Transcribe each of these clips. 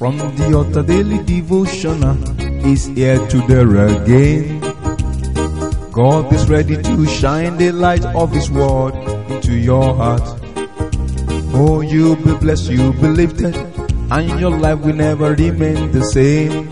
From the altar daily devotional is here to there again. God is ready to shine the light of His word into your heart. Oh, you'll be blessed, you'll be lifted, and your life will never remain the same.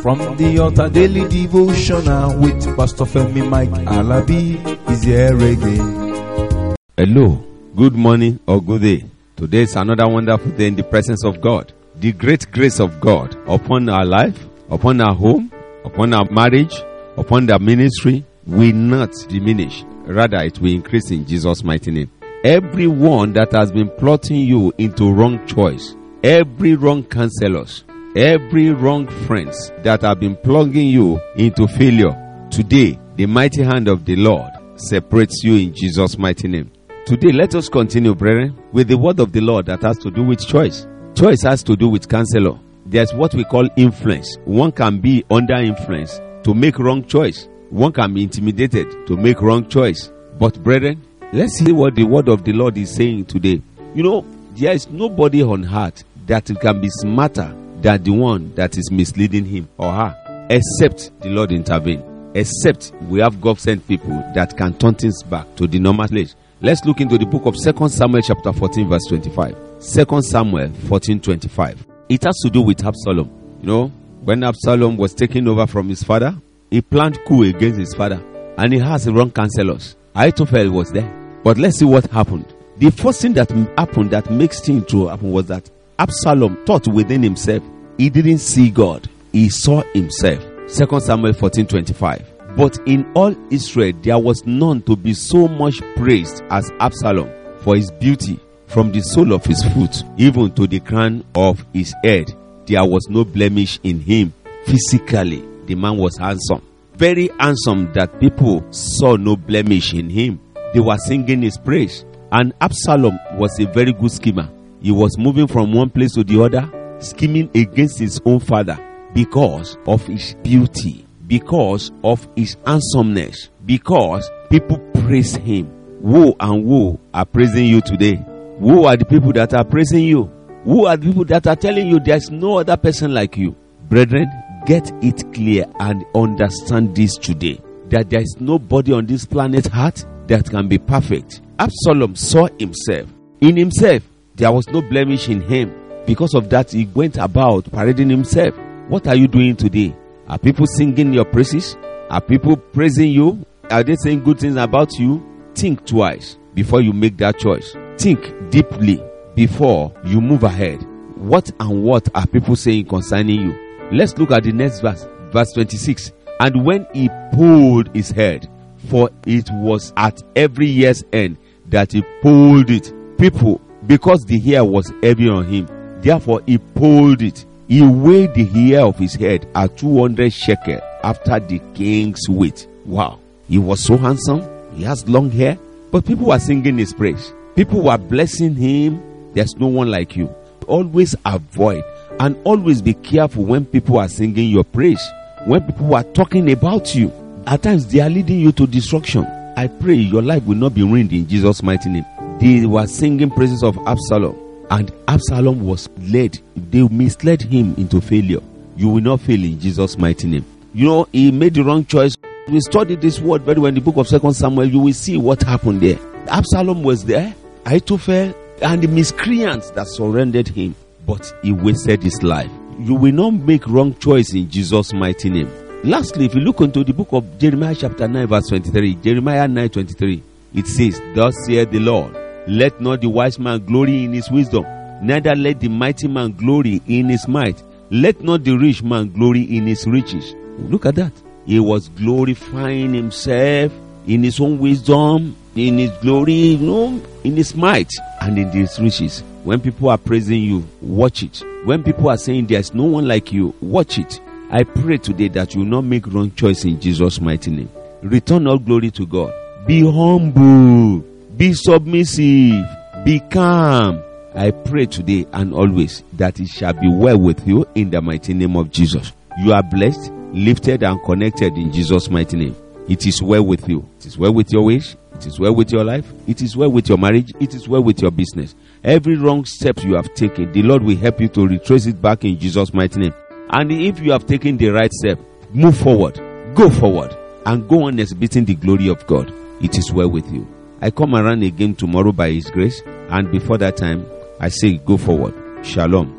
From the altar daily devotional with Pastor Femi Mike Alabi is here again. Hello, good morning or good day. Today is another wonderful day in the presence of God. The great grace of God upon our life, upon our home, upon our marriage, upon the ministry will not diminish. Rather, it will increase in Jesus' mighty name. Everyone that has been plotting you into wrong choice, every wrong counselors, every wrong friends that have been plugging you into failure, today the mighty hand of the Lord separates you in Jesus' mighty name. Today, let us continue, brethren, with the word of the Lord that has to do with choice. Choice has to do with counselor. There's what we call influence. One can be under influence to make wrong choice. One can be intimidated to make wrong choice. But brethren, let's see what the word of the Lord is saying today. You know, there is nobody on earth that can be smarter than the one that is misleading him or her, except the Lord intervene. Except we have God sent people that can turn things back to the normal place. Let's look into the book of 2 Samuel chapter 14 verse 25. 2 Samuel 14 25. It has to do with Absalom. You know, when Absalom was taken over from his father, he planned coup against his father and he has wrong counselors. Ahithophel was there. But let's see what happened. The first thing that happened that makes things to happen was that Absalom thought within himself. He didn't see God. He saw himself. 2 Samuel 14 25. But in all Israel there was none to be so much praised as Absalom for his beauty from the sole of his foot even to the crown of his head. There was no blemish in him. Physically, the man was handsome. Very handsome that people saw no blemish in him. They were singing his praise. And Absalom was a very good schemer. He was moving from one place to the other, scheming against his own father because of his beauty, because of his handsomeness, because people praise him. Woe and woe are praising you today? Who are the people that are praising you? Who are the people that are telling you there's no other person like you? Brethren, get it clear and understand this today that there is nobody on this planet Earth that can be perfect. Absalom saw himself. In himself, there was no blemish in him. Because of that, he went about parading himself. What are you doing today? Are people singing your praises? Are people praising you? Are they saying good things about you? Think twice before you make that choice. Think deeply before you move ahead. What and what are people saying concerning you? Let's look at the next verse, verse 26. And when he pulled his head, for it was at every year's end that he pulled it. People, because the hair was heavy on him, therefore he pulled it. He weighed the hair of his head at 200 shekel after the king's weight. Wow. He was so handsome. He has long hair. But people were singing his praise. People were blessing him. There's no one like you. Always avoid and always be careful when people are singing your praise. When people are talking about you. At times they are leading you to destruction. I pray your life will not be ruined in Jesus' mighty name. They were singing praises of Absalom, and Absalom was led. They misled him into failure. You will not fail in Jesus' mighty name. You know, he made the wrong choice. We studied this word very well in the book of Second Samuel. You will see what happened there. Absalom was there, Ahithophel, and the miscreants that surrendered him, but he wasted his life. You will not make wrong choice in Jesus' mighty name. Lastly, if you look into the book of Jeremiah chapter 9 verse 23, Jeremiah 9 23, it says, Thus saith the Lord, let not the wise man glory in his wisdom, neither let the mighty man glory in his might, let not the rich man glory in his riches. Look at that. He was glorifying himself in his own wisdom, in his glory, you know, in his might, and in his riches. When people are praising you, watch it. When people are saying there's no one like you, watch it. I pray today that you will not make wrong choice in Jesus' mighty name. Return all glory to God. Be humble. Be submissive. Be calm. I pray today and always that it shall be well with you in the mighty name of Jesus. You are blessed, lifted, and connected in Jesus' mighty name. It is well with you. It is well with your ways. It is well with your life. It is well with your marriage. It is well with your business. Every wrong step you have taken, the Lord will help you to retrace it back in Jesus' mighty name. And if you have taken the right step, move forward, go forward, and go on exhibiting the glory of God. It is well with you. I come around again tomorrow by His grace, and before that time, I say, go forward. Shalom.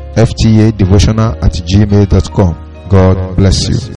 ftadevotional at gmail.com. God bless you.